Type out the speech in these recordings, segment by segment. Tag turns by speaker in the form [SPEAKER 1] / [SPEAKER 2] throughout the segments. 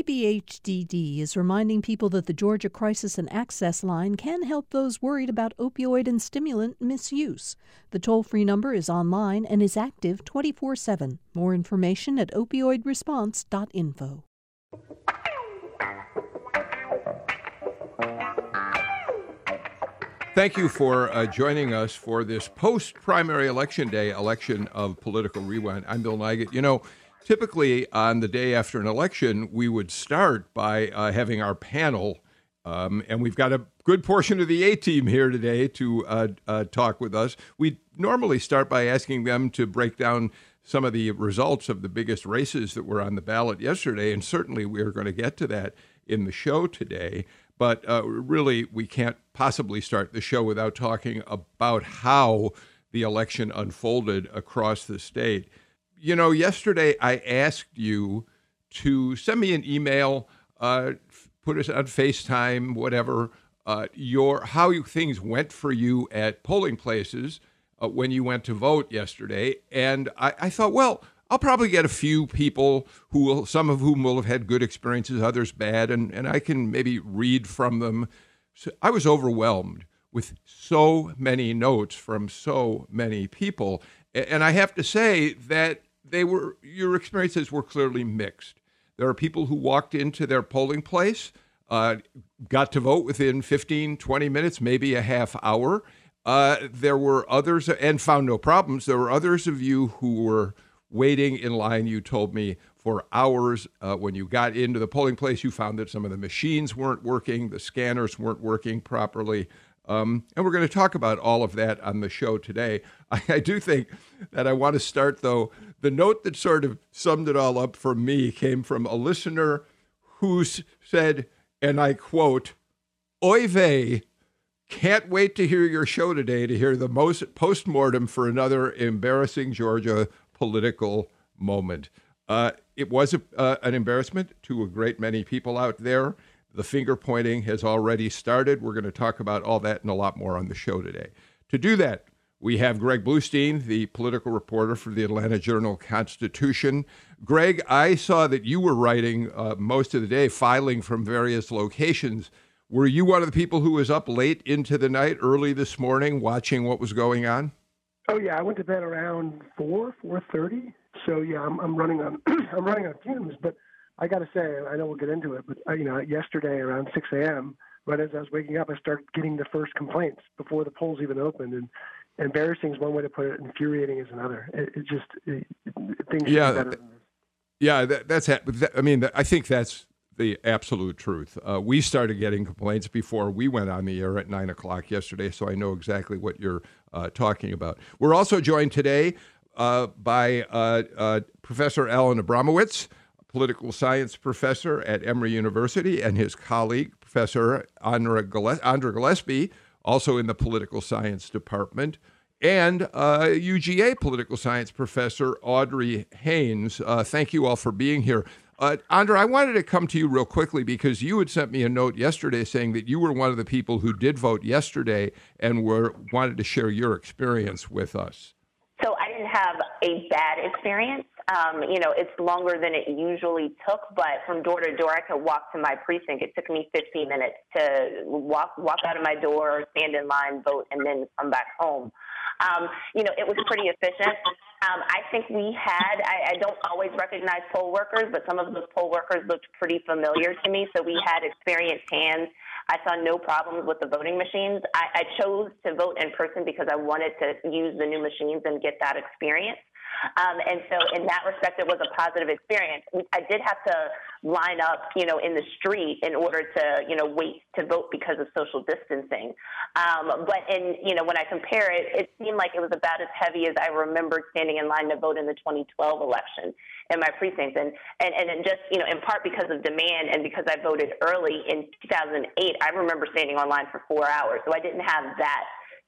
[SPEAKER 1] DBHDD is reminding people that the Georgia Crisis and Access Line can help those worried about opioid and stimulant misuse. The toll free number is online and is active 24 7. More information at opioidresponse.info.
[SPEAKER 2] Thank you for uh, joining us for this post primary election day election of Political Rewind. I'm Bill Nigut. You know, typically on the day after an election, we would start by uh, having our panel, um, and we've got a good portion of the A team here today to uh, uh, talk with us. We normally start by asking them to break down some of the results of the biggest races that were on the ballot yesterday, and certainly we're going to get to that in the show today. But uh, really, we can't possibly start the show without talking about how the election unfolded across the state you know, yesterday I asked you to send me an email, uh, put us on FaceTime, whatever, uh, your how you, things went for you at polling places uh, when you went to vote yesterday. And I, I, thought, well, I'll probably get a few people who will, some of whom will have had good experiences, others bad, and, and I can maybe read from them. So I was overwhelmed with so many notes from so many people. And I have to say that they were your experiences were clearly mixed. There are people who walked into their polling place, uh, got to vote within 15, 20 minutes, maybe a half hour. Uh, there were others, and found no problems. There were others of you who were waiting in line, you told me, for hours. Uh, when you got into the polling place, you found that some of the machines weren't working, the scanners weren't working properly. Um, and we're going to talk about all of that on the show today. I, I, do think that I want to start, though. The note that sort of summed it all up for me came from a listener who said, and I quote, Oy vey, can't wait to hear your show today to hear the most postmortem for another embarrassing Georgia political moment. Uh, it was a, uh, an embarrassment to a great many people out there. The finger pointing has already started. We're going to talk about all that and a lot more on the show today. To do that, we have Greg Bluestein, the political reporter for the Atlanta Journal Constitution. Greg, I saw that you were writing uh, most of the day, filing from various locations. Were you one of the people who was up late into the night, early this morning, watching what was going on?
[SPEAKER 3] Oh yeah, I went to bed around four, four thirty. So yeah, I'm, I'm running on I'm running on fumes, but I got to say, I know we'll get into it, but uh, you know, yesterday around 6 a.m., right as I was waking up, I started getting the first complaints before the polls even opened, and embarrassing is one way to put it. Infuriating is another. It, it just it, things yeah.
[SPEAKER 2] Yeah, that, that's. I mean, I think that's the absolute truth. Uh, we started getting complaints before we went on the air at nine o'clock yesterday, so I know exactly what you're uh, talking about. We're also joined today uh, by uh, uh, Professor Alan Abramowitz political science professor at Emory University, and his colleague, Professor Andra, Gillespie, also in the political science department, and uh, UGA political science professor Audrey Haynes. Uh, thank you all for being here. Uh, Andra, I wanted to come to you real quickly because you had sent me a note yesterday saying that you were one of the people who did vote yesterday and were wanted to share your experience with us.
[SPEAKER 4] So I didn't have a bad experience. Um, you know, it's longer than it usually took, but from door to door, I could walk to my precinct. It took me 15 minutes to walk walk out of my door, stand in line, vote, and then come back home. Um, you know, it was pretty efficient. Um, I think we had, I, I don't always recognize poll workers, but some of those poll workers looked pretty familiar to me. So we had experienced hands. I saw no problems with the voting machines. I, I chose to vote in person because I wanted to use the new machines and get that experience. Um, and so in that respect, it was a positive experience. I did have to line up, you know, in the street in order to, you know, wait to vote because of social distancing. Um, but in, you know, when I compare it, it seemed like it was about as heavy as I remembered standing in line to vote in the 2012 election in my precinct. And, and, and just, you know, in part because of demand and because I voted early in 2008, I remember standing online for four hours. So I didn't have that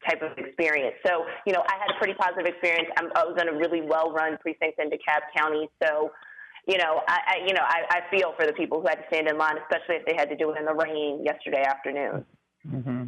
[SPEAKER 4] type of experience. So, you know, I had a pretty positive experience. I'm, i was in a really well-run precinct in DeKalb County, so you know, I, I you know, I, I feel for the people who had to stand in line, especially if they had to do it in the rain yesterday afternoon.
[SPEAKER 2] Mm-hmm.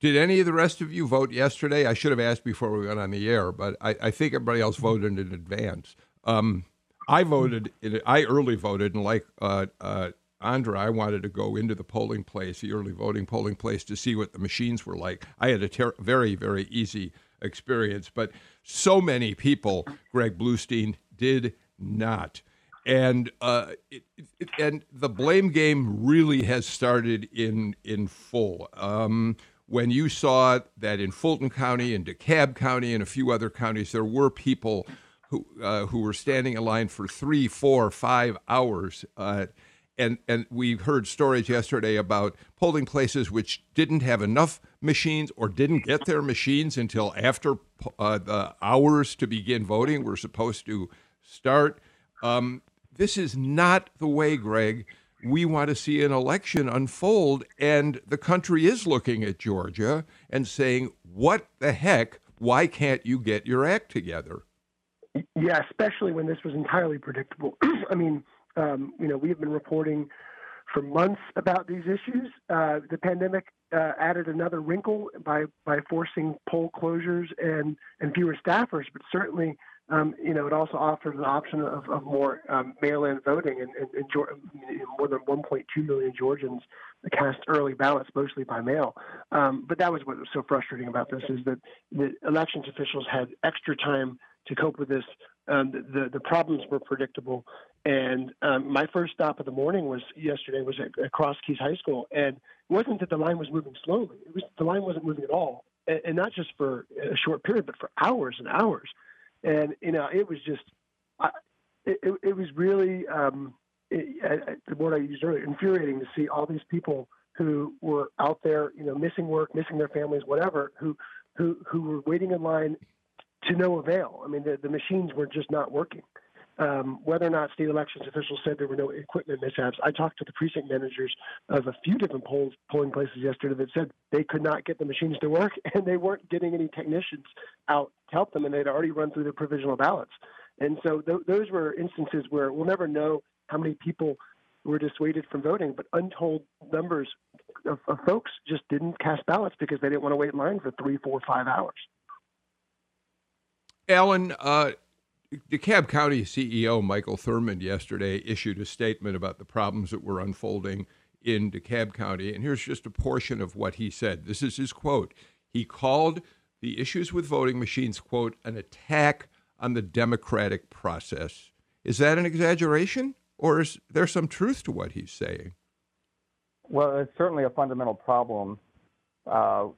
[SPEAKER 2] Did any of the rest of you vote yesterday? I should have asked before we went on the air, but I, I think everybody else voted in advance. Um, I voted. In, I early voted, and like uh, uh, Andra, I wanted to go into the polling place, the early voting polling place, to see what the machines were like. I had a ter- very, very easy experience, but so many people, Greg Bluestein, did not. And uh, it, it, and the blame game really has started in in full. Um, when you saw that in Fulton County and DeKalb County and a few other counties, there were people who uh, who were standing in line for three, four, five hours. Uh, and and we heard stories yesterday about polling places which didn't have enough machines or didn't get their machines until after uh, the hours to begin voting were supposed to start. Um, this is not the way, Greg. We want to see an election unfold, and the country is looking at Georgia and saying, "What the heck? Why can't you get your act together?"
[SPEAKER 3] Yeah, especially when this was entirely predictable. I mean um, you know, we have been reporting for months about these issues. Uh, the pandemic uh, added another wrinkle by by forcing poll closures and and fewer staffers, but certainly. Um, you know, it also offers the option of, of more um, mail-in voting, and, and, and more than 1.2 million Georgians cast early ballots, mostly by mail. Um, but that was what was so frustrating about this: is that the elections officials had extra time to cope with this. Um, the the problems were predictable, and um, my first stop of the morning was yesterday was at, at Cross Keys High School, and it wasn't that the line was moving slowly; it was the line wasn't moving at all, and, and not just for a short period, but for hours and hours. And you know, it was just, I, it, it was really um, it, I, the word I used earlier, infuriating to see all these people who were out there, you know, missing work, missing their families, whatever, who who who were waiting in line to no avail. I mean, the, the machines were just not working. Um, whether or not state elections officials said there were no equipment mishaps, I talked to the precinct managers of a few different polls, polling places yesterday that said they could not get the machines to work and they weren't getting any technicians out to help them, and they'd already run through their provisional ballots. And so th- those were instances where we'll never know how many people were dissuaded from voting, but untold numbers of, of folks just didn't cast ballots because they didn't want to wait in line for three, four, five hours.
[SPEAKER 2] Alan, uh, DeKalb County CEO Michael Thurmond yesterday issued a statement about the problems that were unfolding in DeKalb County. And here's just a portion of what he said. This is his quote. He called the issues with voting machines, quote, an attack on the democratic process. Is that an exaggeration? Or is there some truth to what he's saying?
[SPEAKER 5] Well, it's certainly a fundamental problem uh,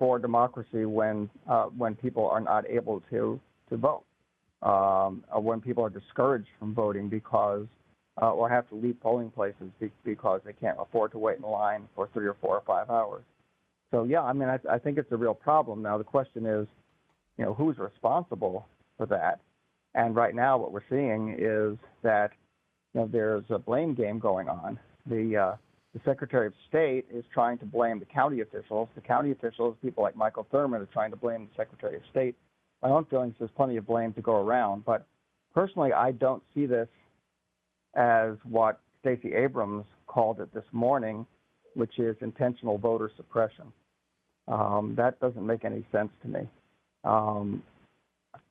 [SPEAKER 5] for democracy when uh, when people are not able to to vote, um, or when people are discouraged from voting because uh, or have to leave polling places be- because they can't afford to wait in line for three or four or five hours. So yeah, I mean, I, I think it's a real problem. Now the question is, you know, who's responsible for that? And right now, what we're seeing is that you know there's a blame game going on. The uh, the Secretary of State is trying to blame the county officials. The county officials, people like Michael Thurmond, are trying to blame the Secretary of State. My own feelings, there's plenty of blame to go around, but personally, I don't see this as what Stacey Abrams called it this morning, which is intentional voter suppression. Um, that doesn't make any sense to me. Um,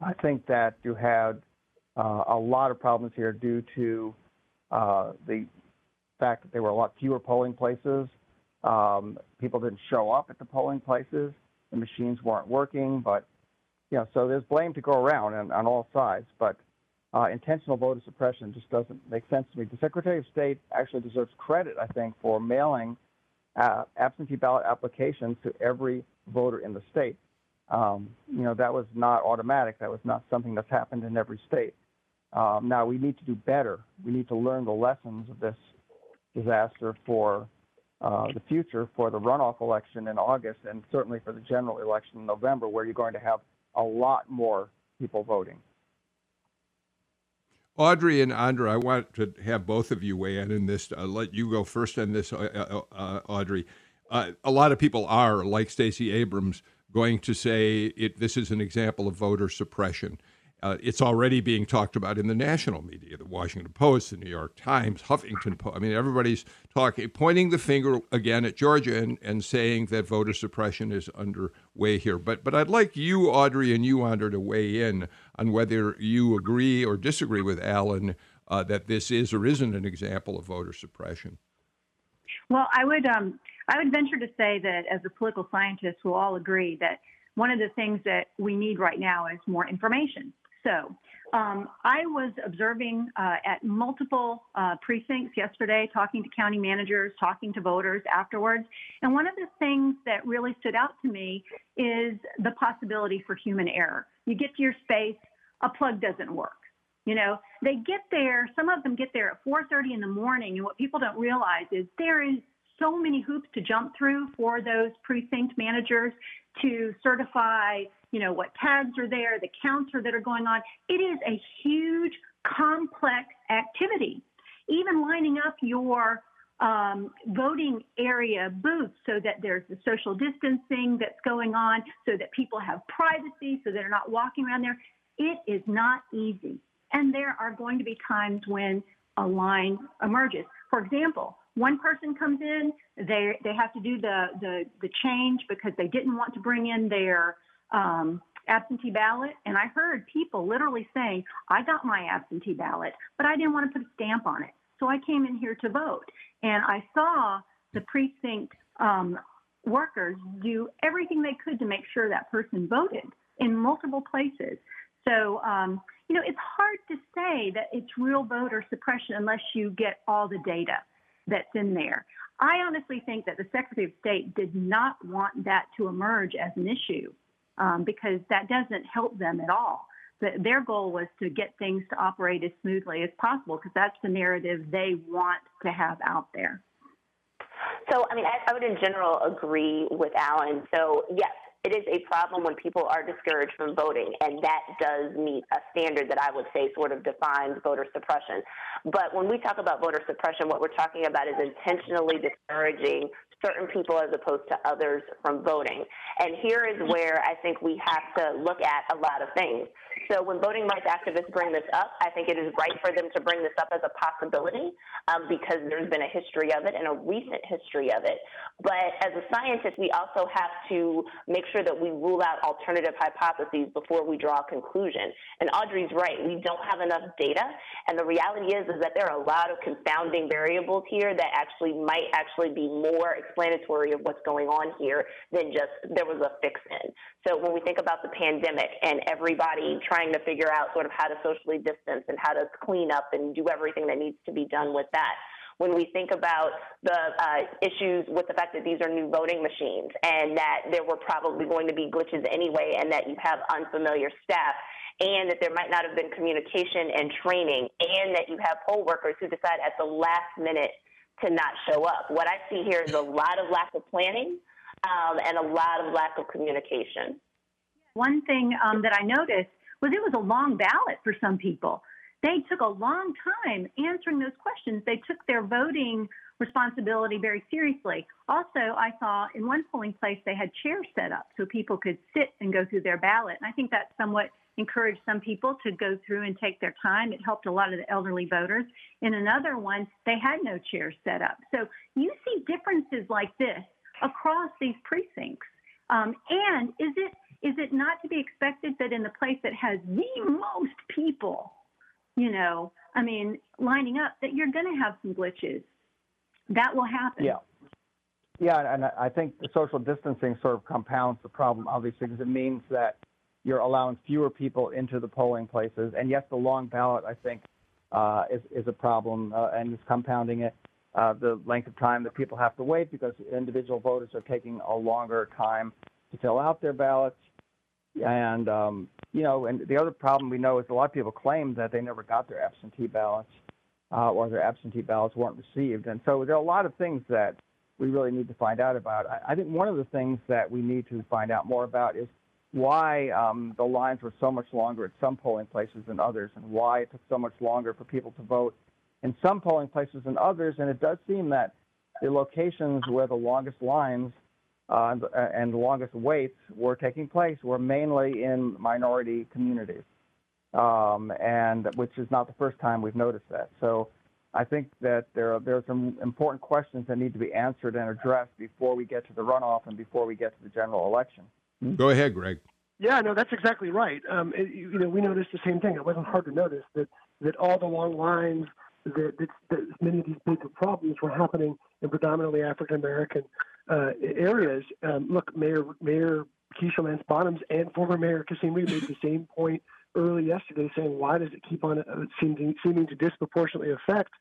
[SPEAKER 5] I think that you had uh, a lot of problems here due to uh, the fact that there were a lot fewer polling places. Um, people didn't show up at the polling places. The machines weren't working, but you know, so there's blame to go around on, on all sides. But uh, intentional voter suppression just doesn't make sense to me. The Secretary of State actually deserves credit, I think, for mailing uh, absentee ballot applications to every voter in the state. Um, you know, that was not automatic. That was not something that's happened in every state. Um, now we need to do better. We need to learn the lessons of this disaster for uh, the future for the runoff election in August and certainly for the general election in November, where you're going to have a lot more people voting.
[SPEAKER 2] Audrey and Andra, I want to have both of you weigh in on this. I'll let you go first on this, uh, uh, uh Audrey. Uh, a lot of people are, like Stacey Abrams, going to say it, this is an example of voter suppression. Uh, it's already being talked about in the national media, the Washington Post, the New York Times, Huffington Post. I mean, everybody's talking, pointing the finger again at Georgia and, and saying that voter suppression is underway here. But but I'd like you, Audrey, and you, Andra, to weigh in on whether you agree or disagree with Alan uh, that this is or isn't an example of voter suppression.
[SPEAKER 6] Well, I would um, I would venture to say that as a political scientist, we'll all agree that one of the things that we need right now is more information. So um, I was observing uh, at multiple uh, precincts yesterday, talking to county managers, talking to voters afterwards. And one of the things that really stood out to me is the possibility for human error. You get to your space, a plug doesn't work. You know, they get there, some of them get there at 4:30 in the morning, and what people don't realize is there is so many hoops to jump through for those precinct managers to certify you know, what tags are there, the counts are that are going on. It is a huge, complex activity. Even lining up your um, voting area booths so that there's the social distancing that's going on, so that people have privacy, so they're not walking around there. It is not easy. And there are going to be times when a line emerges. For example, one person comes in, they they have to do the the, the change because they didn't want to bring in their um, absentee ballot, and I heard people literally saying, I got my absentee ballot, but I didn't want to put a stamp on it. So I came in here to vote. And I saw the precinct um, workers do everything they could to make sure that person voted in multiple places. So, um, you know, it's hard to say that it's real voter suppression unless you get all the data that's in there. I honestly think that the Secretary of State did not want that to emerge as an issue um, because that doesn't help them at all. But their goal was to get things to operate as smoothly as possible because that's the narrative they want to have out there.
[SPEAKER 4] So, I mean, I, I would in general agree with Alan. So, yes, it is a problem when people are discouraged from voting, and that does meet a standard that I would say sort of defines voter suppression. But when we talk about voter suppression, what we're talking about is intentionally discouraging certain people as opposed to others from voting. And here is where I think we have to look at a lot of things. So when voting rights activists bring this up, I think it is right for them to bring this up as a possibility um, because there's been a history of it and a recent history of it. But as a scientist, we also have to make sure that we rule out alternative hypotheses before we draw a conclusion. And Audrey's right, we don't have enough data. And the reality is, is that there are a lot of confounding variables here that actually might actually be more explanatory of what's going on here than just there was a fix in. So when we think about the pandemic and everybody trying to figure out sort of how to socially distance and how to clean up and do everything that needs to be done with that, when we think about the uh, issues with the fact that these are new voting machines and that there were probably going to be glitches anyway and that you have unfamiliar staff and that there might not have been communication and training and that you have poll workers who decide at the last minute to not show up. What I see here is a lot of lack of planning um, and a lot of lack of communication.
[SPEAKER 6] One thing um, that I noticed was it was a long ballot for some people. They took a long time answering those questions. They took their voting responsibility very seriously. Also, I saw in one polling place they had chairs set up so people could sit and go through their ballot. And I think that's somewhat encouraged some people to go through and take their time. It helped a lot of the elderly voters. In another one, they had no chairs set up. So you see differences like this across these precincts. Um, and is it is it not to be expected that in the place that has the most people, you know, I mean, lining up, that you're going to have some glitches? That will happen.
[SPEAKER 5] Yeah. Yeah, and I think the social distancing sort of compounds the problem, obviously, because it means that you're allowing fewer people into the polling places. And yes, the long ballot, I think, uh, is, is a problem uh, and is compounding it. Uh, the length of time that people have to wait because individual voters are taking a longer time to fill out their ballots. And, um, you know, and the other problem we know is a lot of people claim that they never got their absentee ballots uh, or their absentee ballots weren't received. And so there are a lot of things that we really need to find out about. I, I think one of the things that we need to find out more about is why um, the lines were so much longer at some polling places than others, and why it took so much longer for people to vote in some polling places than others. And it does seem that the locations where the longest lines uh, and the longest waits were taking place were mainly in minority communities. um, and which is not the first time we've noticed that. So I think that there are, there are some important questions that need to be answered and addressed before we get to the runoff and before we get to the general election.
[SPEAKER 2] Go ahead, Greg.
[SPEAKER 3] Yeah, no, that's exactly right. Um, it, you know, we noticed the same thing. It wasn't hard to notice that that all the long lines, that, that, that many of these big problems were happening in predominantly African American uh, areas. Um, look, Mayor Mayor Keisha Lance Bottoms and former Mayor Kasim Reed made the same point early yesterday, saying why does it keep on uh, seeming, seeming to disproportionately affect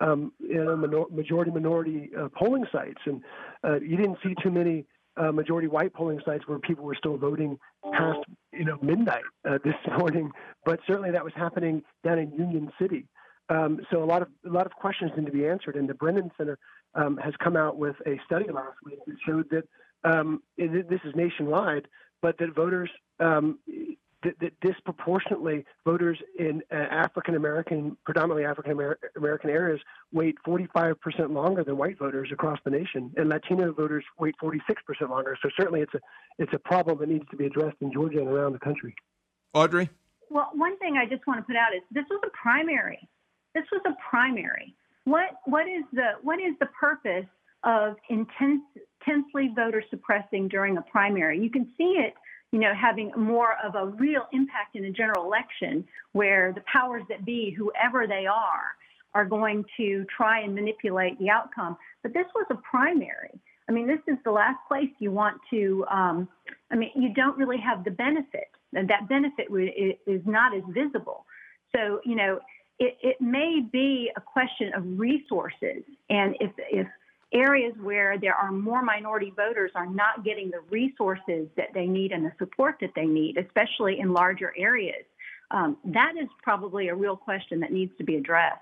[SPEAKER 3] um, you know, minor, majority minority uh, polling sites, and uh, you didn't see too many uh, majority white polling sites where people were still voting past you know midnight uh, this morning, but certainly that was happening down in Union City. Um, so a lot of a lot of questions need to be answered, and the Brennan Center um, has come out with a study last week that showed that um, it, this is nationwide, but that voters um, that, that, disproportionately voters in uh, African American, predominantly African American areas, wait 45% longer than white voters across the nation, and Latino voters wait 46% longer. So certainly, it's a it's a problem that needs to be addressed in Georgia and around the country.
[SPEAKER 2] Audrey.
[SPEAKER 6] Well, one thing I just want to put out is this was a primary. This was a primary. What what is the what is the purpose of intense, intensely voter suppressing during a primary? You can see it you know, having more of a real impact in a general election where the powers that be, whoever they are, are going to try and manipulate the outcome. But this was a primary. I mean, this is the last place you want to, um, I mean, you don't really have the benefit, and that benefit is not as visible. So, you know, it, it may be a question of resources. And if, if areas where there are more minority voters are not getting the resources that they need and the support that they need, especially in larger areas. Um, that is probably a real question that needs to be addressed.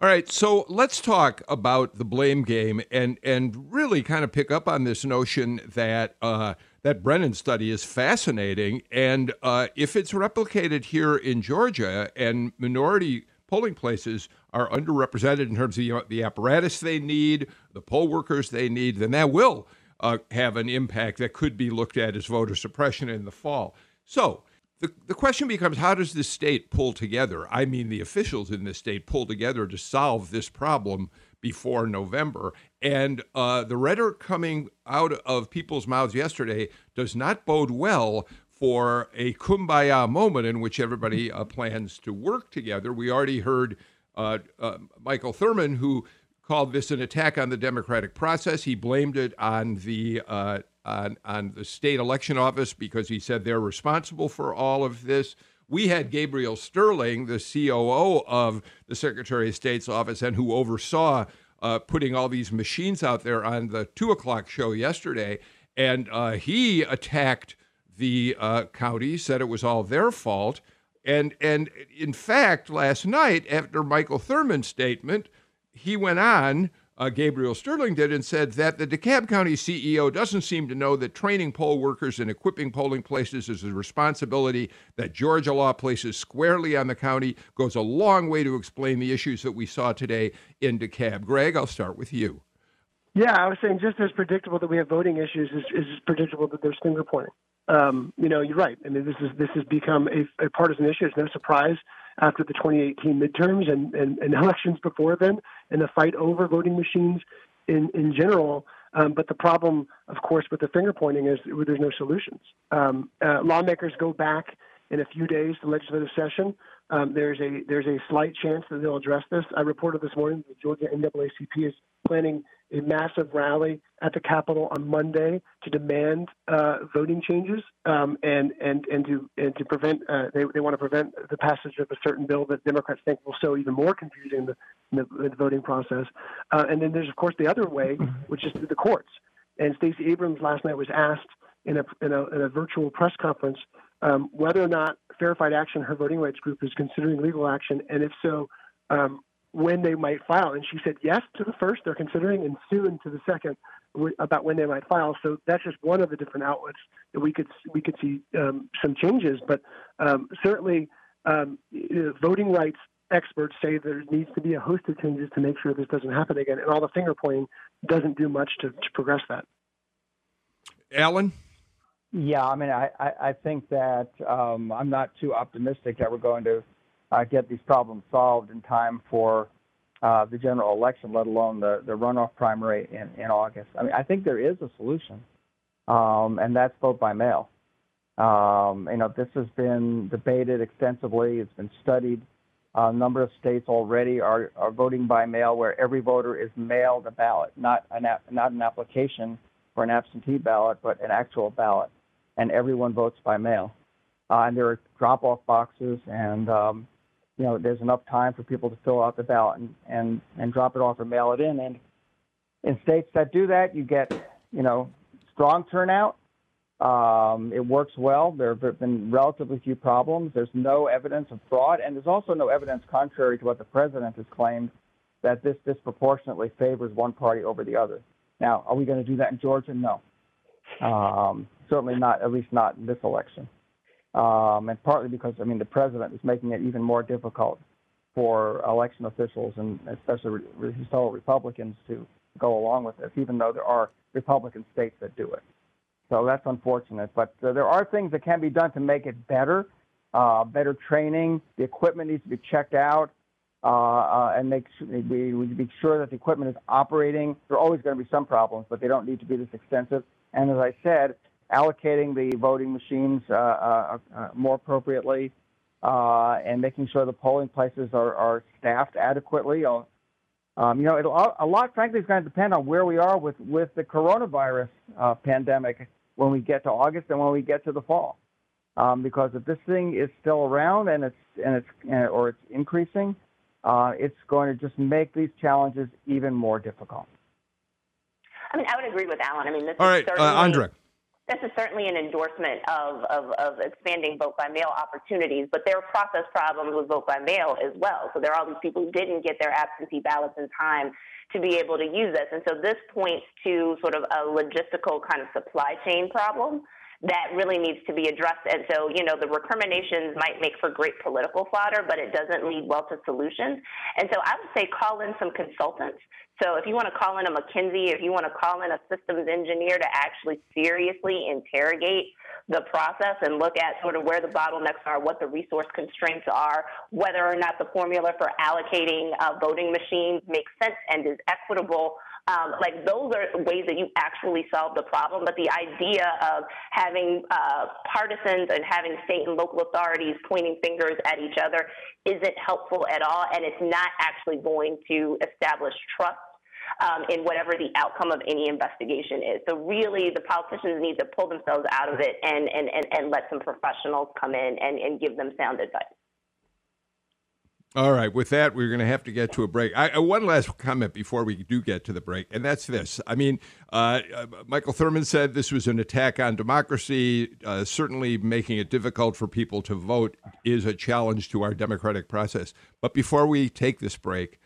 [SPEAKER 2] All right, so let's talk about the blame game and and really kind of pick up on this notion that uh, that Brennan study is fascinating, and uh, if it's replicated here in Georgia and minority polling places are underrepresented in terms of the, the apparatus they need, the poll workers they need, then that will uh, have an impact that could be looked at as voter suppression in the fall. So the, the question becomes how does the state pull together? I mean, the officials in the state pull together to solve this problem before November. And uh, the rhetoric coming out of people's mouths yesterday does not bode well for a kumbaya moment in which everybody uh, plans to work together. We already heard uh, uh, Michael Thurmond, who called this an attack on the democratic process. He blamed it on the uh, on, on the state election office because he said they're responsible for all of this. We had Gabriel Sterling, the COO of the Secretary of State's office, and who oversaw uh, putting all these machines out there on the two o'clock show yesterday, and uh, he attacked the uh, county, said it was all their fault. And, and in fact, last night, after Michael Thurmond's statement, he went on, uh, Gabriel Sterling did, and said that the DeKalb County CEO doesn't seem to know that training poll workers and equipping polling places is a responsibility that Georgia law places squarely on the county, goes a long way to explain the issues that we saw today in DeKalb. Greg, I'll start with you.
[SPEAKER 3] Yeah, I was saying just as predictable that we have voting issues is, is predictable that there's finger pointing um, you know, you're right. I mean, this is this has become a, a partisan issue. It's no surprise after the 2018 midterms and, and, and, elections before then, and the fight over voting machines in in general. Um, but the problem, of course, with the finger pointing is there's no solutions. Um, uh, lawmakers go back in a few days to legislative session. Um, there's a there's a slight chance that they'll address this. I reported this morning that the Georgia NAACP is planning a massive rally at the Capitol on Monday to demand uh, voting changes um, and and and to and to prevent uh, they they want to prevent the passage of a certain bill that Democrats think will sow even more confusion in the, in the, the voting process. Uh, and then there's of course the other way, which is through the courts. And Stacey Abrams last night was asked in a in a, in a virtual press conference um, whether or not Fair Fight Action, her voting rights group, is considering legal action, and if so, um, when they might file. And she said yes to the first, they're considering, and soon to the second about when they might file. So that's just one of the different outlets that we could we could see um, some changes. But um, certainly, um, voting rights experts say there needs to be a host of changes to make sure this doesn't happen again. And all the finger pointing doesn't do much to, to progress that.
[SPEAKER 2] Alan.
[SPEAKER 5] Yeah, I mean, I, I, I think that um, I'm not too optimistic that we're going to uh, get these problems solved in time for uh, the general election, let alone the, the runoff primary in, in August. I mean, I think there is a solution, um, and that's vote by mail. Um, you know, this has been debated extensively. It's been studied. A number of states already are, are voting by mail, where every voter is mailed a ballot, not an not an application for an absentee ballot, but an actual ballot and everyone votes by mail. Uh, and there are drop-off boxes, and um, you know there's enough time for people to fill out the ballot and, and and drop it off or mail it in. And in states that do that, you get you know strong turnout. Um, it works well. There have been relatively few problems. There's no evidence of fraud, and there's also no evidence, contrary to what the president has claimed, that this disproportionately favors one party over the other. Now, are we going to do that in Georgia? No. Um, certainly not, at least not in this election. Um, and partly because, I mean, the president is making it even more difficult for election officials and especially re- his fellow Republicans to go along with this, even though there are Republican states that do it. So that's unfortunate. But uh, there are things that can be done to make it better. Uh, better training. The equipment needs to be checked out. Uh, uh, and make sure, we, we be sure that the equipment is operating. There are always going to be some problems, but they don't need to be this extensive. And as I said, allocating the voting machines uh, uh, uh, more appropriately, and making sure the polling places are, are staffed adequately. Um, you know, a lot, frankly, is going to depend on where we are with, with the coronavirus uh, pandemic when we get to August and when we get to the fall. Um, because if this thing is still around and it's and it's or it's increasing, uh, it's going to just make these challenges even more difficult.
[SPEAKER 4] I mean, I would agree with Alan. I mean, this
[SPEAKER 2] all right,
[SPEAKER 4] uh,
[SPEAKER 2] Andra
[SPEAKER 4] this is certainly an endorsement of, of, of, expanding vote by mail opportunities, but there are process problems with vote by mail as well. So there are all these people who didn't get their absentee ballots in time to be able to use this. And so this points to sort of a logistical kind of supply chain problem that really needs to be addressed. And so, you know, the recriminations might make for great political fodder, but it doesn't lead well to solutions. And so I would say call in some consultants. So if you want to call in a McKinsey, if you want to call in a systems engineer to actually seriously interrogate the process and look at sort of where the bottlenecks are, what the resource constraints are, whether or not the formula for allocating uh, voting machines makes sense and is equitable um, like those are ways that you actually solve the problem. But the idea of having uh, partisans and having state and local authorities pointing fingers at each other isn't helpful at all, and it's not actually going to establish trust um, in whatever the outcome of any investigation is. So really, the politicians need to pull themselves out of it and, and, and, and let some professionals come in and, and give them sound advice.
[SPEAKER 2] All right. With that, we're going to have to get to a break. I, uh, one last comment before we do get to the break, and that's this. I mean, uh, uh, Michael Thurmond said this was an attack on democracy. Uh, certainly, making it difficult for people to vote is a challenge to our democratic process. But before we take this break,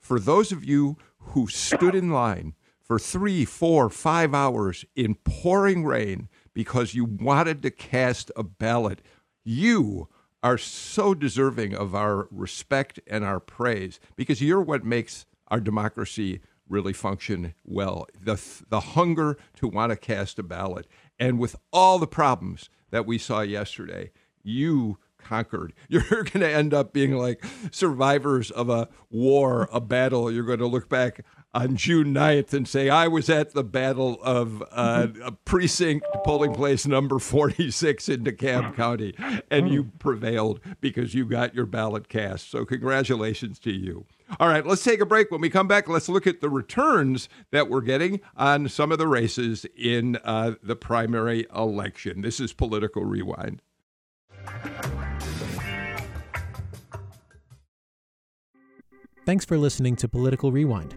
[SPEAKER 2] for those of you who stood in line for three, four, five hours in pouring rain because you wanted to cast a ballot, you are so deserving of our respect and our praise because you're what makes our democracy really function well. The, the hunger to want to cast a ballot. And with all the problems that we saw yesterday, you conquered. You're going to end up being like survivors of a war, a battle. You're going to look back on June 9th and say, I was at the Battle of uh, Precinct Polling Place number 46 in DeKalb County, and you prevailed because you got your ballot cast. So, congratulations to you. All right, let's take a break. When we come back, let's look at the returns that we're getting on some of the races in uh, the primary election. This is Political Rewind.
[SPEAKER 7] Thanks for listening to Political Rewind.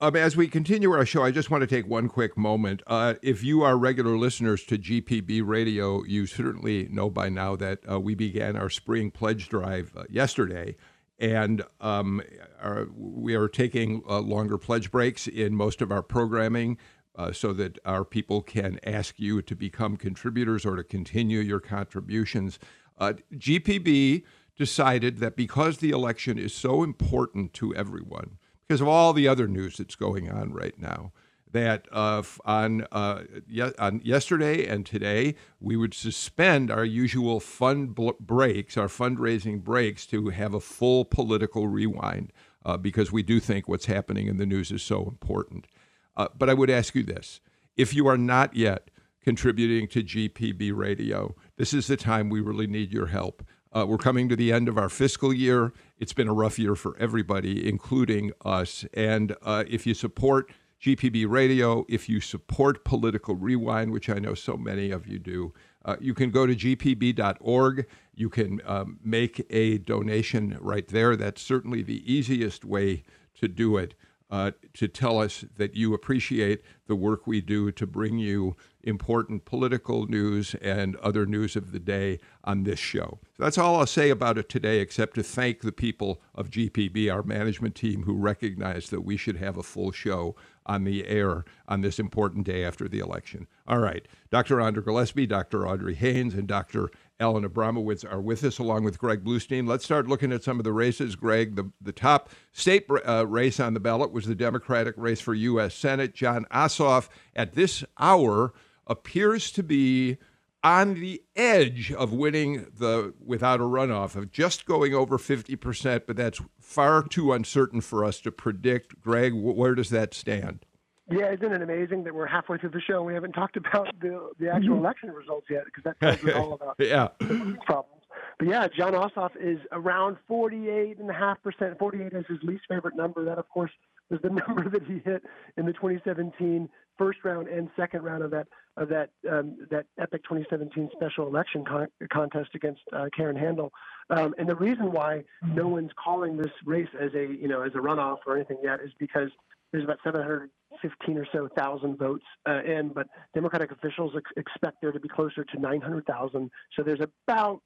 [SPEAKER 2] Um, as we continue our show, I just want to take one quick moment. Uh, if you are regular listeners to GPB Radio, you certainly know by now that uh, we began our spring pledge drive uh, yesterday. And um, our, we are taking uh, longer pledge breaks in most of our programming uh, so that our people can ask you to become contributors or to continue your contributions. Uh, GPB decided that because the election is so important to everyone, because of all the other news that's going on right now. That uh, on uh, ye- on yesterday and today we would suspend our usual fund bl- breaks, our fundraising breaks, to have a full political rewind uh, because we do think what's happening in the news is so important. Uh, but I would ask you this: if you are not yet contributing to GPB Radio, this is the time we really need your help. Uh, we're coming to the end of our fiscal year. It's been a rough year for everybody, including us. And uh, if you support GPB Radio, if you support Political Rewind, which I know so many of you do, uh, you can go to gpb.org. You can um, make a donation right there. That's certainly the easiest way to do it. Uh, to tell us that you appreciate the work we do to bring you important political news and other news of the day on this show. So that's all I'll say about it today, except to thank the people of GPB, our management team, who recognize that we should have a full show on the air on this important day after the election. All right. Dr. Andra Gillespie, Dr. Audrey Haynes, and Dr. Alan Abramowitz are with us, along with Greg Bluestein. Let's start looking at some of the races. Greg, the, the top state uh, race on the ballot was the Democratic race for U.S. Senate. Jon Ossoff, at this hour, appears to be on the edge of winning the without a runoff of just going over 50%, but that's far too uncertain for us to predict. Greg, where does that stand?
[SPEAKER 3] Yeah, isn't it amazing that we're halfway through the show and we haven't talked about the the actual mm-hmm. election results yet? Because that tells us all about
[SPEAKER 2] yeah
[SPEAKER 3] problems. But yeah, Jon Ossoff is around 48.5%. 48 is his least favorite number. That, of course, was the number that he hit in the 2017 first round and second round of that of that um, that epic 2017 special election con- contest against uh, Karen Handel. Um, and the reason why no one's calling this race as a you know as a runoff or anything yet is because there's about 715 or so thousand votes uh, in, but Democratic officials ex- expect there to be closer to 900,000. So there's about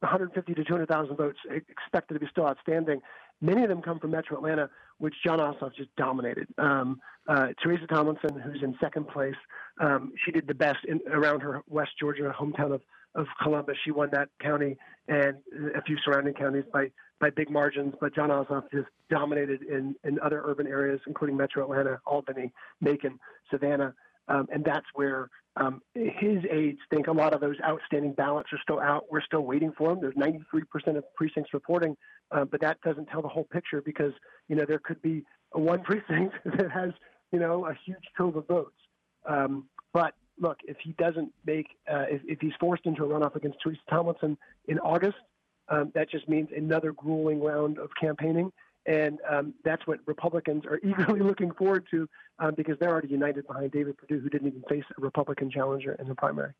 [SPEAKER 3] 150 to 200,000 votes expected to be still outstanding. Many of them come from Metro Atlanta, which Jon Ossoff just dominated. Um, uh, Teresa Tomlinson, who's in second place, um, she did the best in, around her West Georgia hometown of, of Columbus. She won that county and a few surrounding counties by by big margins. But Jon Ossoff just dominated in in other urban areas, including Metro Atlanta, Albany, Macon, Savannah, um, and that's where um, his aides think a lot of those outstanding ballots are still out. We're still waiting for them. There's 93% of precincts reporting, uh, but that doesn't tell the whole picture because you know there could be one precinct that has you know a huge trove of votes. Um, but look, if he doesn't make, uh, if, if he's forced into a runoff against Teresa Tomlinson in August, um, that just means another grueling round of campaigning. And um, that's what Republicans are eagerly looking forward to um, because they're already united behind David Perdue, who didn't even face a Republican challenger in the primary.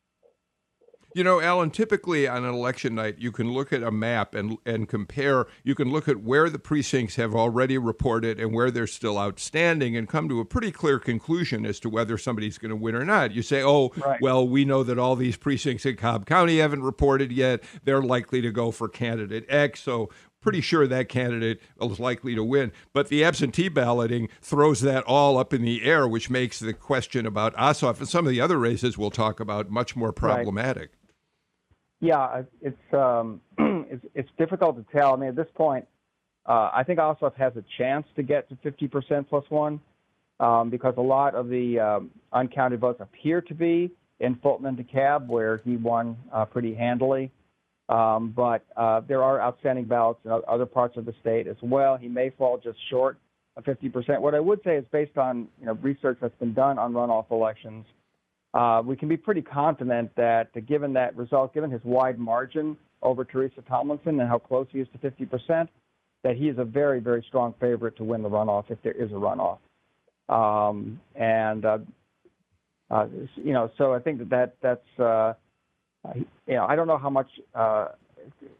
[SPEAKER 2] You know, Alan, typically on an election night, you can look at a map and, and compare. You can look at where the precincts have already reported and where they're still outstanding and come to a pretty clear conclusion as to whether somebody's going to win or not. You say, oh, right. well, we know that all these precincts in Cobb County haven't reported yet. They're likely to go for candidate X. So pretty sure that candidate is likely to win. But the absentee balloting throws that all up in the air, which makes the question about Ossoff and some of the other races we'll talk about much more problematic. Right.
[SPEAKER 5] Yeah, it's, um, it's it's difficult to tell. I mean, at this point, uh, I think Ossoff has a chance to get to 50% plus one um, because a lot of the um, uncounted votes appear to be in Fulton and DeKalb, where he won uh, pretty handily. Um, but uh, there are outstanding ballots in other parts of the state as well. He may fall just short of 50%. What I would say is based on you know, research that's been done on runoff elections, uh, we can be pretty confident that given that result, given his wide margin over Teresa Tomlinson and how close he is to 50%, that he is a very, very strong favorite to win the runoff if there is a runoff. Um, and uh, uh, you know, so I think that, that that's uh, you know, I don't know how much uh,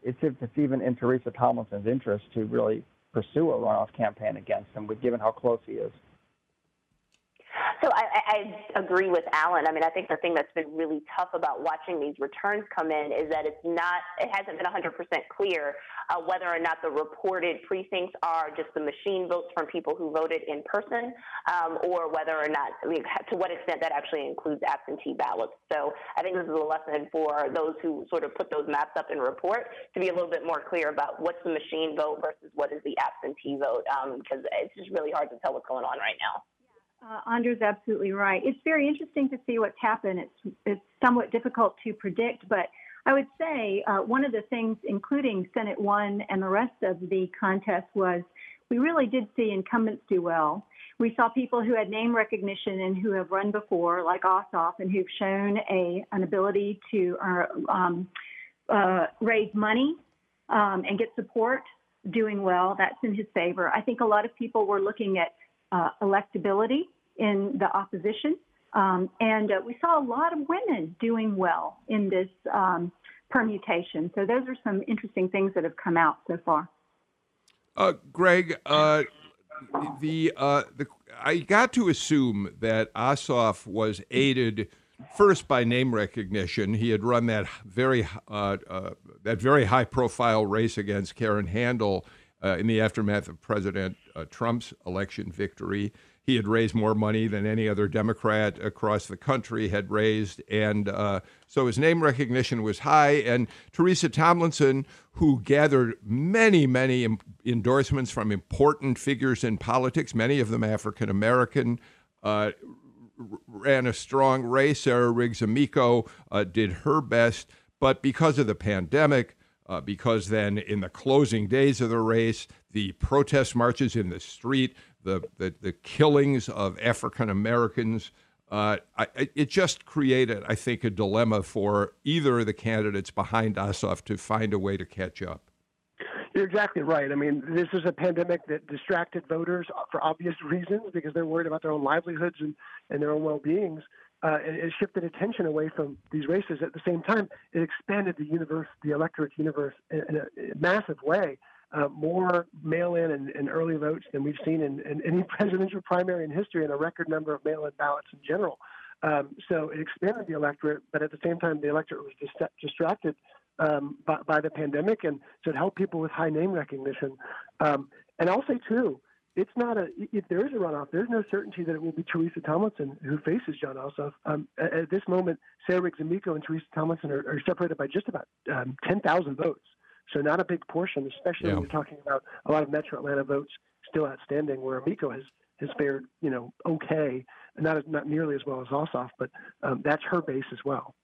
[SPEAKER 5] it's if it's even in Teresa Tomlinson's interest to really pursue a runoff campaign against him, given how close he is.
[SPEAKER 4] So I, I agree with Alan. I mean, I think the thing that's been really tough about watching these returns come in is that it's not, it hasn't been 100% clear uh, whether or not the reported precincts are just the machine votes from people who voted in person, um, or whether or not, I mean, to what extent that actually includes absentee ballots. So I think this is a lesson for those who sort of put those maps up in report to be a little bit more clear about what's the machine vote versus what is the absentee vote, because um, it's just really hard to tell what's going on right now.
[SPEAKER 6] Uh, Andra's absolutely right. It's very interesting to see what's happened. It's it's somewhat difficult to predict, but I would say uh, one of the things, including Senate one and the rest of the contest, was we really did see incumbents do well. We saw people who had name recognition and who have run before, like Ossoff, and who've shown a an ability to uh, um, uh, raise money um, and get support, doing well. That's in his favor. I think a lot of people were looking at uh, electability in the opposition. Um, and uh, we saw a lot of women doing well in this um, permutation. So those are some interesting things that have come out so far.
[SPEAKER 2] Uh, Greg, uh, the uh, the I got to assume that Ossoff was aided first by name recognition. He had run that very uh, that very high profile race against Karen Handel uh, in the aftermath of President uh, Trump's election victory. He had raised more money than any other Democrat across the country had raised. And uh, so his name recognition was high. And Teresa Tomlinson, who gathered many, many endorsements from important figures in politics, many of them African American, uh, ran a strong race. Sarah Riggs Amico uh, did her best. But because of the pandemic, uh, because then in the closing days of the race, the protest marches in the street, the, the, the killings of African Americans, uh, it just created, I think, a dilemma for either of the candidates behind Ossoff to find a way to catch up.
[SPEAKER 3] You're exactly right. I mean, this is a pandemic that distracted voters for obvious reasons because they're worried about their own livelihoods and, and their own well beings uh, it, it, shifted attention away from these races. At the same time, it expanded the universe, the electorate universe, in, in, a, massive way. Uh, more mail-in and, and, early votes than we've seen in, in, any presidential primary in history, and a record number of mail-in ballots in general. Um, so it expanded the electorate, but at the same time, the electorate was dist- distracted um, by, by, the pandemic, and so it helped people with high name recognition. Um, and I'll say too, it's not a if there is a runoff, there's no certainty that it will be Teresa Tomlinson who faces Jon Ossoff. Um, at, at, this moment, Sarah Riggs Amico and Teresa Tomlinson are, are separated by just about um, 10,000 votes. So not a big portion, especially yeah. when you're talking about a lot of Metro Atlanta votes still outstanding, where Amico has has fared, you know, okay, not not nearly as well as Ossoff, but um, that's her base as well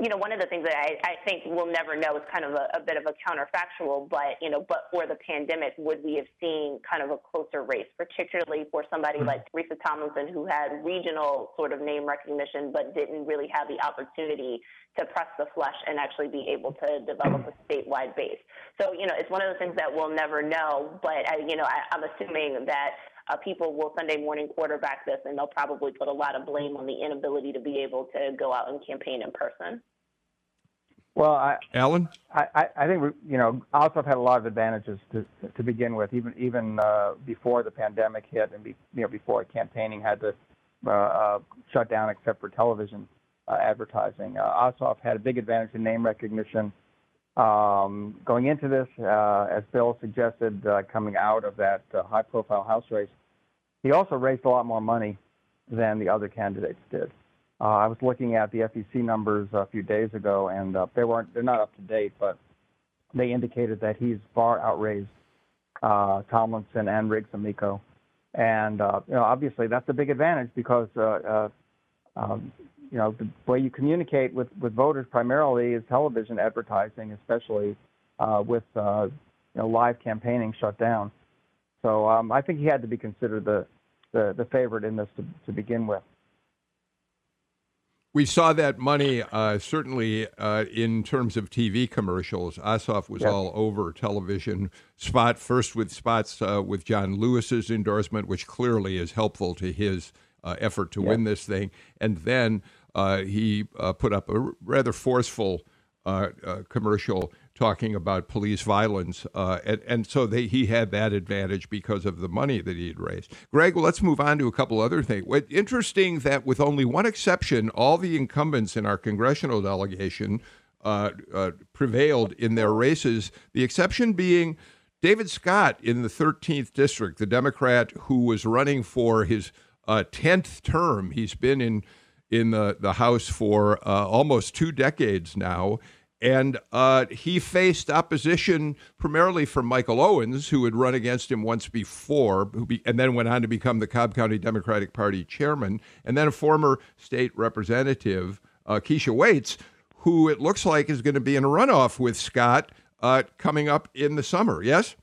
[SPEAKER 4] you know, one of the things that I, I think we'll never know is kind of a, a bit of a counterfactual, but, you know, but for the pandemic, would we have seen kind of a closer race, particularly for somebody mm-hmm. like Teresa Tomlinson, who had regional sort of name recognition, but didn't really have the opportunity to press the flesh and actually be able to develop a statewide base. So, you know, it's one of the things that we'll never know, but, I, you know, I, I'm assuming that uh, people will Sunday morning quarterback this, and they'll probably put a lot of blame on the inability to be able to go out and campaign in person.
[SPEAKER 5] Well, I,
[SPEAKER 2] Alan,
[SPEAKER 5] I, I think you know Ossoff had a lot of advantages to to begin with, even even uh, before the pandemic hit, and be, you know before campaigning had to uh, uh, shut down except for television uh, advertising. Uh, Ossoff had a big advantage in name recognition. Um, going into this, uh, as Bill suggested, uh, coming out of that uh, high-profile House race, he also raised a lot more money than the other candidates did. Uh, I was looking at the FEC numbers a few days ago, and uh, they weren't they're not up to date, but they indicated that he's far outraised uh, Tomlinson and Riggs Amico, and uh, you know obviously that's a big advantage because uh, uh, um, you know the way you communicate with with voters primarily is television advertising, especially uh, with uh, you know live campaigning shut down. So um, I think he had to be considered the the, the favorite in this to, to begin with
[SPEAKER 2] we saw that money uh, certainly uh, in terms of TV commercials. Ossoff was all over television. Spot first with spots uh, with John Lewis's endorsement, which clearly is helpful to his uh, effort to win this thing, and then uh, he uh, put up a rather forceful commercial talking about police violence, uh, and, and so they, he had that advantage because of the money that he had raised. Greg, well, let's move on to a couple other things. What, interesting that with only one exception, all the incumbents in our congressional delegation uh, uh, prevailed in their races. The exception being David Scott in the 13th district, the Democrat who was running for his uh, 10th term. He's been in in the, the House for uh, almost two decades now. And uh, he faced opposition primarily from Michael Owens, who had run against him once before, be, and then went on to become the Cobb County Democratic Party chairman, and then a former state representative, uh, Keisha Waits, who it looks like is going to be in a runoff with Scott uh, coming up in the summer. Yes.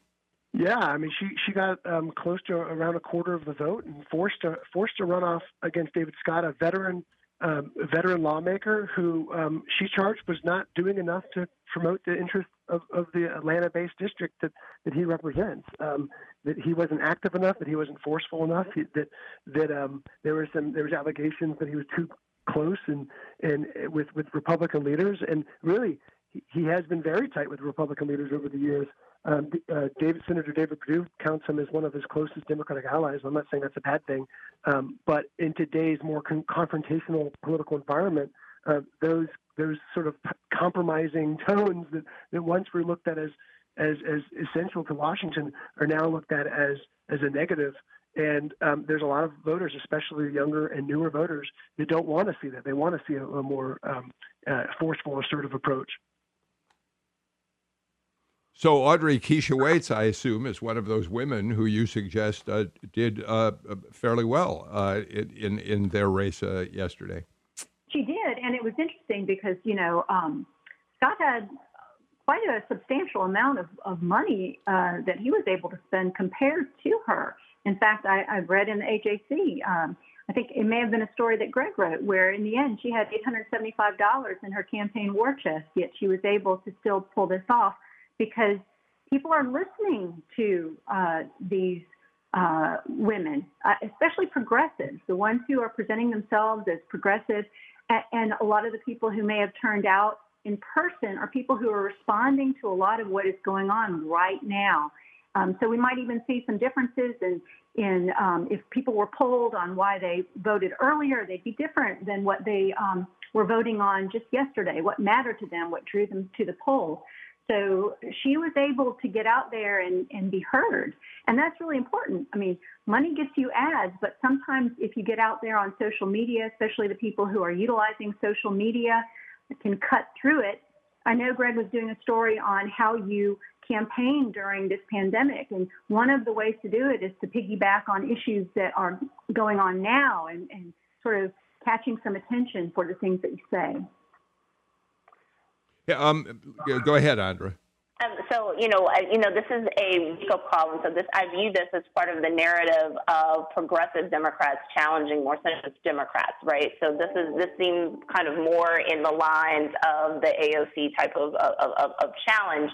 [SPEAKER 3] Yeah, I mean, she she got um, close to around a quarter of the vote and forced a forced a runoff against David Scott, a veteran um, veteran lawmaker who um, she charged was not doing enough to promote the interests of, of the Atlanta-based district that, that he represents. Um, that he wasn't active enough, that he wasn't forceful enough, he, that that um, there were some there was allegations that he was too close and and with with Republican leaders, and really he, he has been very tight with Republican leaders over the years. Um, uh, David, Senator David Perdue counts him as one of his closest Democratic allies. I'm not saying that's a bad thing, um, but in today's more con- confrontational political environment, uh, those those sort of compromising tones that, that once were looked at as, as as essential to Washington are now looked at as as a negative. And um, there's a lot of voters, especially younger and newer voters, that don't want to see that. They want to see a, a more um, uh, forceful, assertive approach.
[SPEAKER 2] So Audrey Keisha Waits, I assume, is one of those women who you suggest uh, did uh, fairly well uh, in in their race uh, yesterday.
[SPEAKER 6] She did, and it was interesting because you know um, Scott had quite a substantial amount of, of money uh, that he was able to spend compared to her. In fact, I, I read in the AJC. Um, I think it may have been a story that Greg wrote, where in the end she had $875 in her campaign war chest, yet she was able to still pull this off because people are listening to uh, these uh, women, uh, especially progressives, the ones who are presenting themselves as progressive, and, a lot of the people who may have turned out in person are people who are responding to a lot of what is going on right now. Um, so we might even see some differences in, in um, if people were polled on why they voted earlier, they'd be different than what they um, were voting on just yesterday, what mattered to them, what drew them to the polls. So she was able to get out there and, and be heard. And that's really important. I mean, money gets you ads, but sometimes if you get out there on social media, especially the people who are utilizing social media, can cut through it. I know Greg was doing a story on how you campaign during this pandemic. And one of the ways to do it is to piggyback on issues that are going on now and, and sort of catching some attention for the things that you say.
[SPEAKER 2] Yeah, um, go ahead, Andra.
[SPEAKER 4] Um, so you know, I, you know, this is a call, and so this I view this as part of the narrative of progressive Democrats challenging more centrist Democrats, right? So this is this seems kind of more in the lines of the AOC type of of, of, of challenge.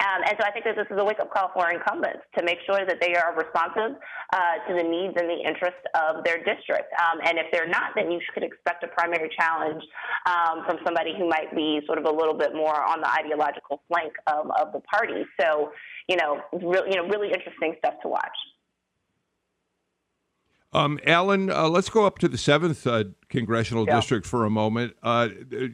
[SPEAKER 4] Um, and so I think that this is a wake up call for incumbents to make sure that they are responsive uh, to the needs and the interests of their district. Um, and if they're not, then you could expect a primary challenge um, from somebody who might be sort of a little bit more on the ideological flank of, of the party. So, you know, really, you know, really interesting stuff to watch.
[SPEAKER 2] Um, Alan, uh, let's go up to the seventh uh, congressional yeah. district for a moment. Uh,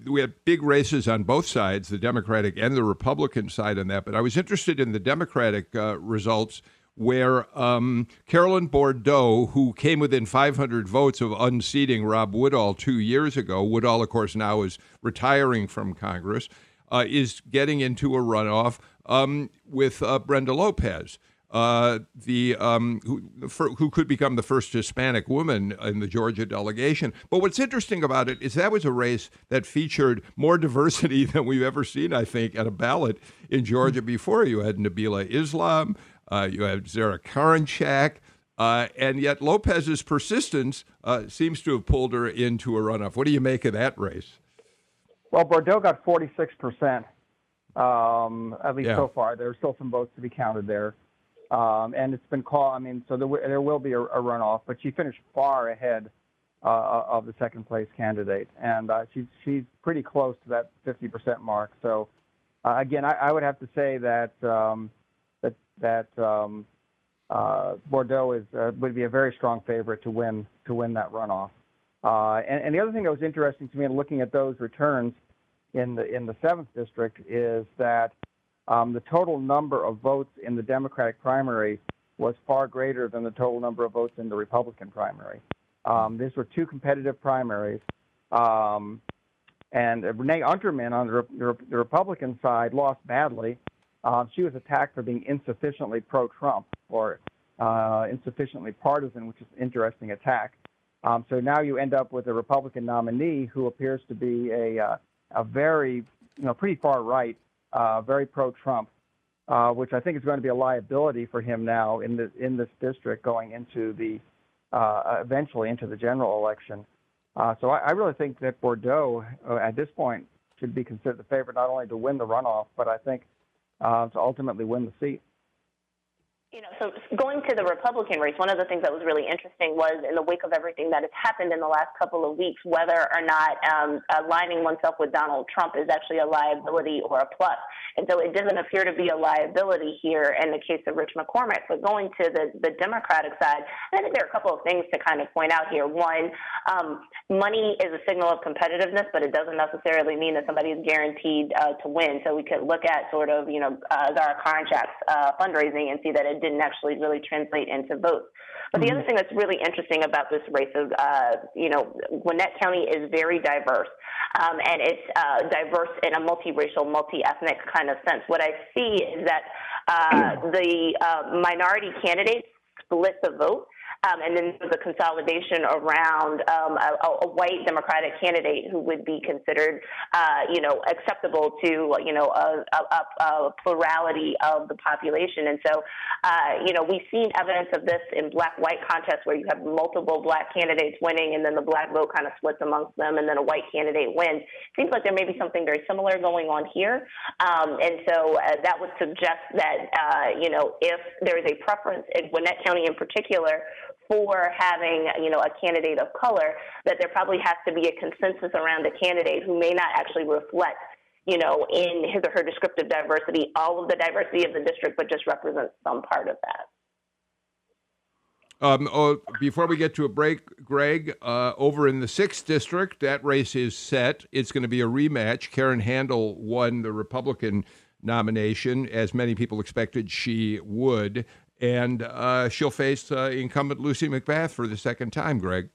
[SPEAKER 2] we had big races on both sides, the Democratic and the Republican side on that. But I was interested in the Democratic uh, results, where um, Carolyn Bourdeaux, who came within 500 votes of unseating Rob Woodall two years ago, Woodall, of course, now is retiring from Congress, uh, is getting into a runoff um, with uh, Brenda Lopez uh, the um, who, for, who could become the first Hispanic woman in the Georgia delegation. But what's interesting about it is that was a race that featured more diversity than we've ever seen, I think, at a ballot in Georgia before. You had Nabila Islam, uh, you had Zahra Karinshak, uh, and yet Lopez's persistence uh, seems to have pulled her into a runoff. What do you make of that race?
[SPEAKER 5] Well, Bourdeaux got 46 percent, um, at least yeah. so far. There are still some votes to be counted there. Um, and it's been called. I mean, so there, there will be a, a, runoff, but she finished far ahead uh, of the second place candidate, and uh, she's she's pretty close to that 50% mark. So uh, again, I, I, would have to say that um, that that um, uh, Bourdeaux is uh, would be a very strong favorite to win to win that runoff. Uh, and, and, the other thing that was interesting to me in looking at those returns in the in the seventh district is that um, the total number of votes in the Democratic primary was far greater than the total number of votes in the Republican primary. Um, these were two competitive primaries. Um, and Renee Unterman on the, the, Republican side lost badly. Uh, she was attacked for being insufficiently pro-Trump or uh, insufficiently partisan, which is an interesting attack. Um, so now you end up with a Republican nominee who appears to be a, uh, a very, you know, pretty far right, uh, very pro-Trump, uh, which I think is going to be a liability for him now in the in this district going into the uh, eventually into the general election. Uh, so I, I, really think that Bourdeaux, uh, at this point, should be considered the favorite not only to win the runoff, but I think uh, to ultimately win the seat.
[SPEAKER 4] You know, so going to the Republican race, one of the things that was really interesting was in the wake of everything that has happened in the last couple of weeks, whether or not um, aligning oneself with Donald Trump is actually a liability or a plus. And so it doesn't appear to be a liability here in the case of Rich McCormick. But going to the, the Democratic side, I think there are a couple of things to kind of point out here. One, um, money is a signal of competitiveness, but it doesn't necessarily mean that somebody is guaranteed uh, to win. So we could look at sort of, you know, uh, Zahra uh, fundraising and see that it didn't actually really translate into votes. But the mm-hmm. other thing that's really interesting about this race is, uh, you know, Gwinnett County is very diverse, um, and it's uh, diverse in a multiracial, multi-ethnic kind of sense. What I see is that uh, the uh, minority candidates split the vote. Um, and then a consolidation around um, a, a, white Democratic candidate who would be considered, uh, you know, acceptable to, you know, a, a, a plurality of the population. And so, uh, you know, we've seen evidence of this in black-white contests where you have multiple black candidates winning, and then the black vote kind of splits amongst them, and then a white candidate wins. Seems like there may be something very similar going on here. Um, and so uh, that would suggest that, uh, you know, if there is a preference in Gwinnett County in particular for having, you know, a candidate of color, that there probably has to be a consensus around a candidate who may not actually reflect, you know, in his or her descriptive diversity, all of the diversity of the district, but just represents some part of that.
[SPEAKER 2] Um, oh, before we get to a break, Greg, uh, over in the sixth district, that race is set. It's going to be a rematch. Karen Handel won the Republican nomination, as many people expected she would and uh, she'll face uh, incumbent Lucy McBath for the second time. Greg.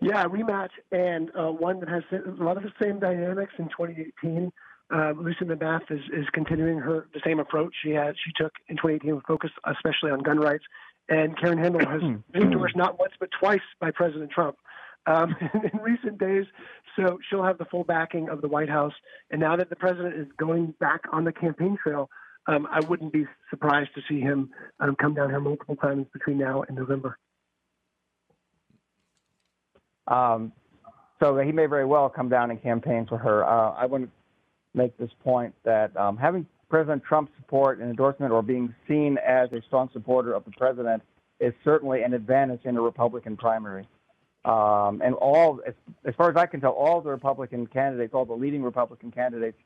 [SPEAKER 3] Yeah, rematch, and uh, one that has a lot of the same dynamics in 2018. Uh, Lucy McBath is, is continuing her the same approach she had she took in 2018 with focus especially on gun rights. And Karen Handel has been endorsed not once but twice by President Trump um, in recent days. So she'll have the full backing of the White House. And now that the president is going back on the campaign trail, um, I wouldn't be surprised to see him um, come down here multiple times between now and November.
[SPEAKER 5] Um, so he may very well come down and campaign for her. Uh, I want to make this point that um, having President Trump's support and endorsement or being seen as a strong supporter of the president is certainly an advantage in a Republican primary. Um, and all, as, as, far as I can tell, all the Republican candidates, all the leading Republican candidates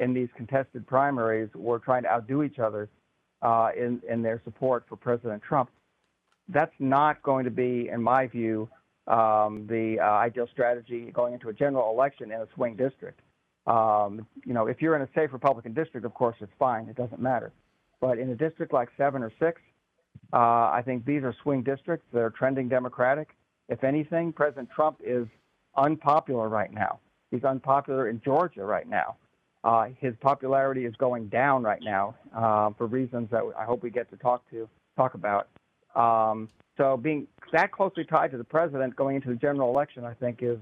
[SPEAKER 5] in these contested primaries were trying to outdo each other uh, in, in their support for President Trump. That's not going to be, in my view, um, the uh, ideal strategy going into a general election in a swing district. Um, you know, if you're in a safe Republican district, of course, it's fine. It doesn't matter. But in a district like seven or six, uh, I think these are swing districts. They're trending Democratic. If anything, President Trump is unpopular right now. He's unpopular in Georgia right now. Uh, his popularity is going down right now uh, for reasons that I hope we get to talk to talk about. Um, so being that closely tied to the president going into the general election, I think is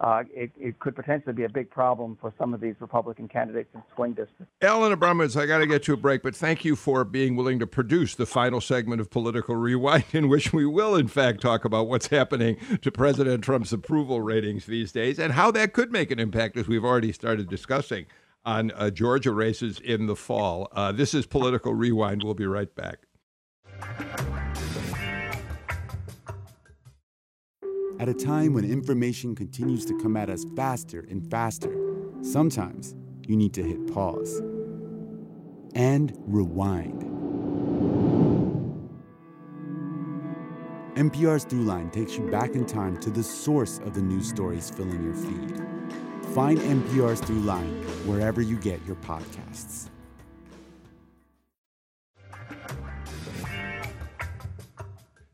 [SPEAKER 5] uh, it, it, could potentially be a big problem for some of these Republican candidates in swing districts.
[SPEAKER 2] Alan Abramowitz, I got to get to a break, but thank you for being willing to produce the final segment of Political Rewind, in which we will, in fact, talk about what's happening to President Trump's approval ratings these days and how that could make an impact, as we've already started discussing on uh, Georgia races in the fall. Uh, this is Political Rewind. We'll be right back.
[SPEAKER 8] At a time when information continues to come at us faster and faster, sometimes you need to hit pause and rewind. NPR's Throughline takes you back in time to the source of the news stories filling your feed. Find NPR's Throughline wherever you get your podcasts.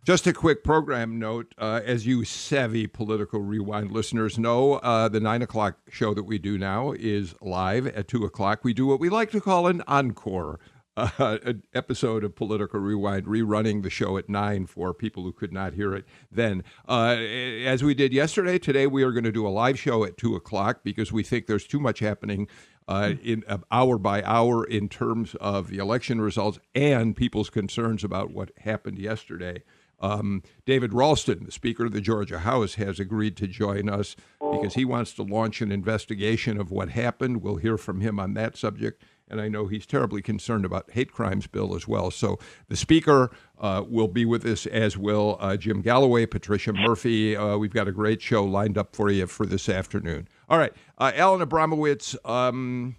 [SPEAKER 2] Just a quick program note. Uh, as you savvy political rewind listeners know, uh, the nine o'clock show that we do now is live at two o'clock. We do what we like to call an encore uh, an episode of Political Rewind, rerunning the show at nine for people who could not hear it then. Uh, as we did yesterday, today we are going to do a live show at two o'clock because we think there's too much happening uh, in uh, hour by hour in terms of the election results and people's concerns about what happened yesterday. Um, David Ralston, the Speaker of the Georgia House, has agreed to join us because he wants to launch an investigation of what happened. We'll hear from him on that subject. And I know he's terribly concerned about hate crimes bill as well. So the Speaker uh, will be with us, as will uh, Jim Galloway, Patricia Murphy. Uh, we've got a great show lined up for you for this afternoon. All right, uh, Alan Abramowitz. Um,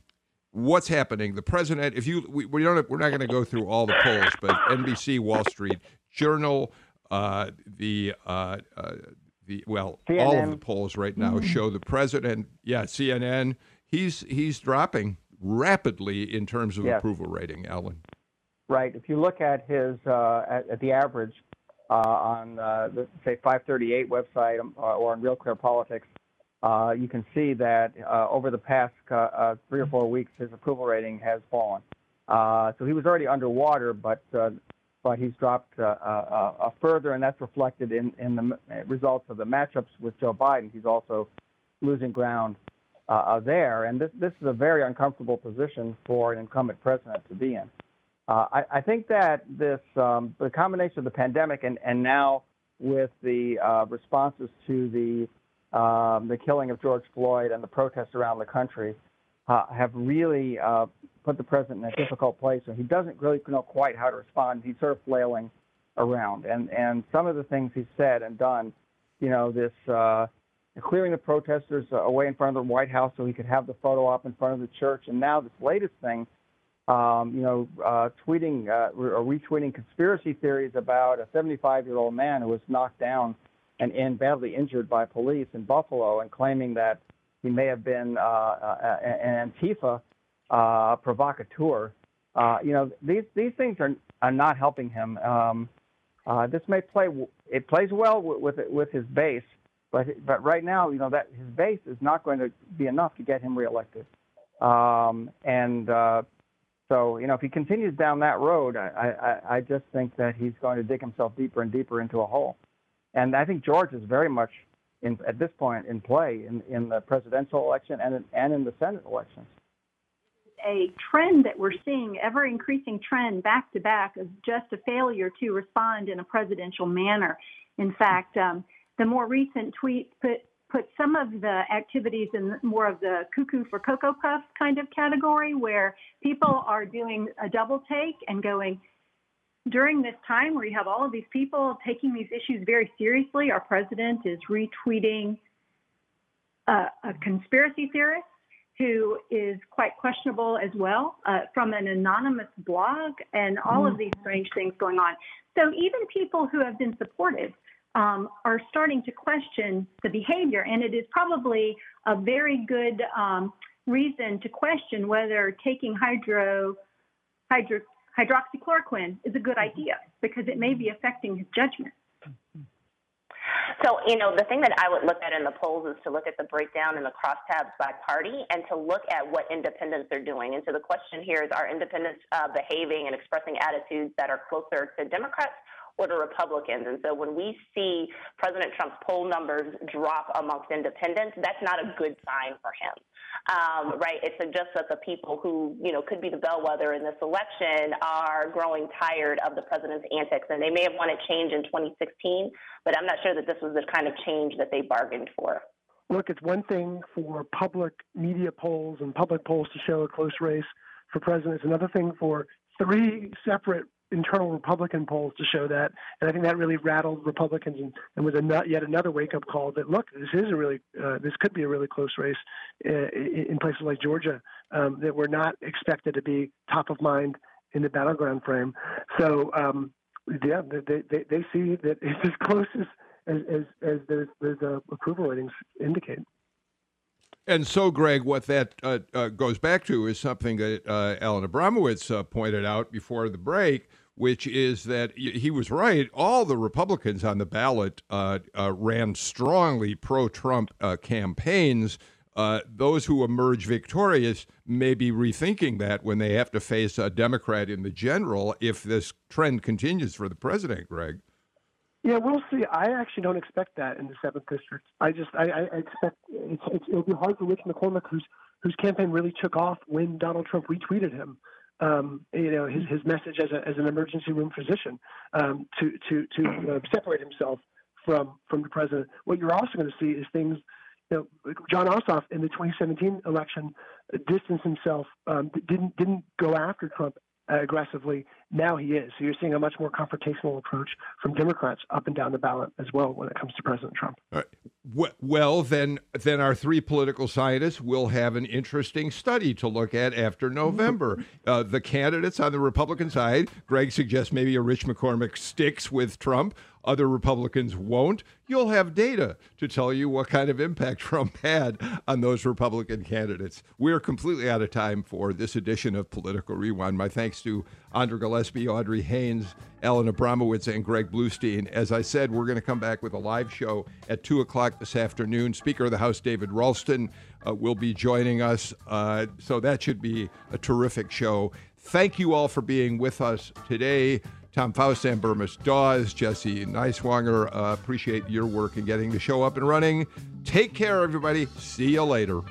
[SPEAKER 2] what's happening? The president. If you, we, we don't. We're not going to go through all the polls, but NBC, Wall Street Journal, uh, the uh, uh, the well, CNN. all of the polls right now mm-hmm. show the president. Yeah, CNN. He's he's dropping rapidly in terms of yes. approval rating, Alan.
[SPEAKER 5] Right. If you look at his uh, at, at, the average uh, on uh, the say 538 website um, or on Real Clear Politics, you can see that over the past three or four weeks, his approval rating has fallen. so he was already underwater, but but he's dropped uh, uh, uh, further, and that's reflected in, in the results of the matchups with Joe Biden. He's also losing ground uh, there, and this, this is a very uncomfortable position for an incumbent president to be in. Uh, I, I, think that this um, the combination of the pandemic and, and now with the uh, responses to the um, the killing of George Floyd and the protests around the country have really put the president in a difficult place, and he doesn't really know quite how to respond. He's sort of flailing around, and and some of the things he's said and done, you know, this uh, clearing the protesters away in front of the White House so he could have the photo op in front of the church, and now this latest thing, um, you know, uh, tweeting uh, or retweeting conspiracy theories about a 75-year-old man who was knocked down and, and badly injured by police in Buffalo, and claiming that he may have been uh, uh an Antifa uh, provocateur. Uh, you know, these these things are are not helping him. Um, uh, this may play it plays well with with, with his base, but but right now, you know that his base is not going to be enough to get him reelected. Um, and uh, so, you know, if he continues down that road, I, I, I just think that he's going to dig himself deeper and deeper into a hole. And I think George is very much in, at this point in play in, in the presidential election and in, and in the Senate elections
[SPEAKER 6] a trend that we're seeing, ever increasing trend back to back, of just a failure to respond in a presidential manner. In fact, um, the more recent tweet put put some of the activities in more of the cuckoo for cocoa puffs kind of category, where people are doing a double take and going. During this time where you have all of these people taking these issues very seriously, our president is retweeting a, a conspiracy theorist who is quite questionable as well uh, from an anonymous blog and all of mm. these strange things going on. So even people who have been supportive um, are starting to question the behavior, and it is probably a very good um, reason to question whether taking hydro, hydro, hydroxychloroquine is a good mm-hmm. idea because it may be affecting his judgment.
[SPEAKER 4] So, you know, the thing that I would look at in the polls is to look at the breakdown in the crosstabs by party and to look at what independents are doing. And so the question here is are independents uh, behaving and expressing attitudes that are closer to Democrats or to Republicans. And so when we see President Trump's poll numbers drop amongst independents, that's not a good sign for him. Um, right? It suggests that the people who, you know, could be the bellwether in this election are growing tired of the president's antics. And they may have wanted change in 2016, but I'm not sure that this was the kind of change that they bargained for.
[SPEAKER 3] Look, it's one thing for public media polls and public polls to show a close race for president. It's another thing for three separate internal Republican polls to show that, and I think that really rattled Republicans and, and was a yet another wake up call that look, this is a really uh, this could be a really close race uh, in places like Georgia um, that were not expected to be top of mind in the battleground frame. So um, yeah, they, they they see that it's as close as as as, as those uh, approval ratings indicate.
[SPEAKER 2] And so, Greg, what that uh, uh, goes back to is something that uh, Alan Abramowitz uh, pointed out before the break, which is that he was right. All the Republicans on the ballot uh, uh, ran strongly pro Trump campaigns. those who emerge victorious may be rethinking that when they have to face a Democrat in the general if this trend continues for the president, Greg.
[SPEAKER 3] Yeah, we'll see. I actually don't expect that in the seventh district. I just I, I expect it's, it's, it'll be hard for Rich McCormick, whose whose campaign really took off when Donald Trump retweeted him. Um, you know his his message as a, as an emergency room physician um, to to to uh, separate himself from from the president. What you're also going to see is things. You know, Jon Ossoff in the 2017 election distanced himself, um, didn't didn't go after Trump aggressively. Now he is. So you're seeing a much more confrontational approach from Democrats up and down the ballot as well when it comes to President Trump.
[SPEAKER 2] Well, then, then our three political scientists will have an interesting study to look at after November. Uh, the candidates on the Republican side, Greg suggests maybe a Rich McCormick sticks with Trump other Republicans won't, you'll have data to tell you what kind of impact Trump had on those Republican candidates. We're completely out of time for this edition of Political Rewind. My thanks to Andra Gillespie, Audrey Haynes, Alan Abramowitz, and Greg Bluestein. As I said, we're going to come back with a live show at 2 o'clock this afternoon. Speaker of the House, David Ralston, uh, will be joining us. Uh, so that should be a terrific show. Thank you all for being with us today. Tom Faust and Burmis Dawes, Jesse Neiswanger. Uh, appreciate your work in getting the show up and running. Take care, everybody. See you later.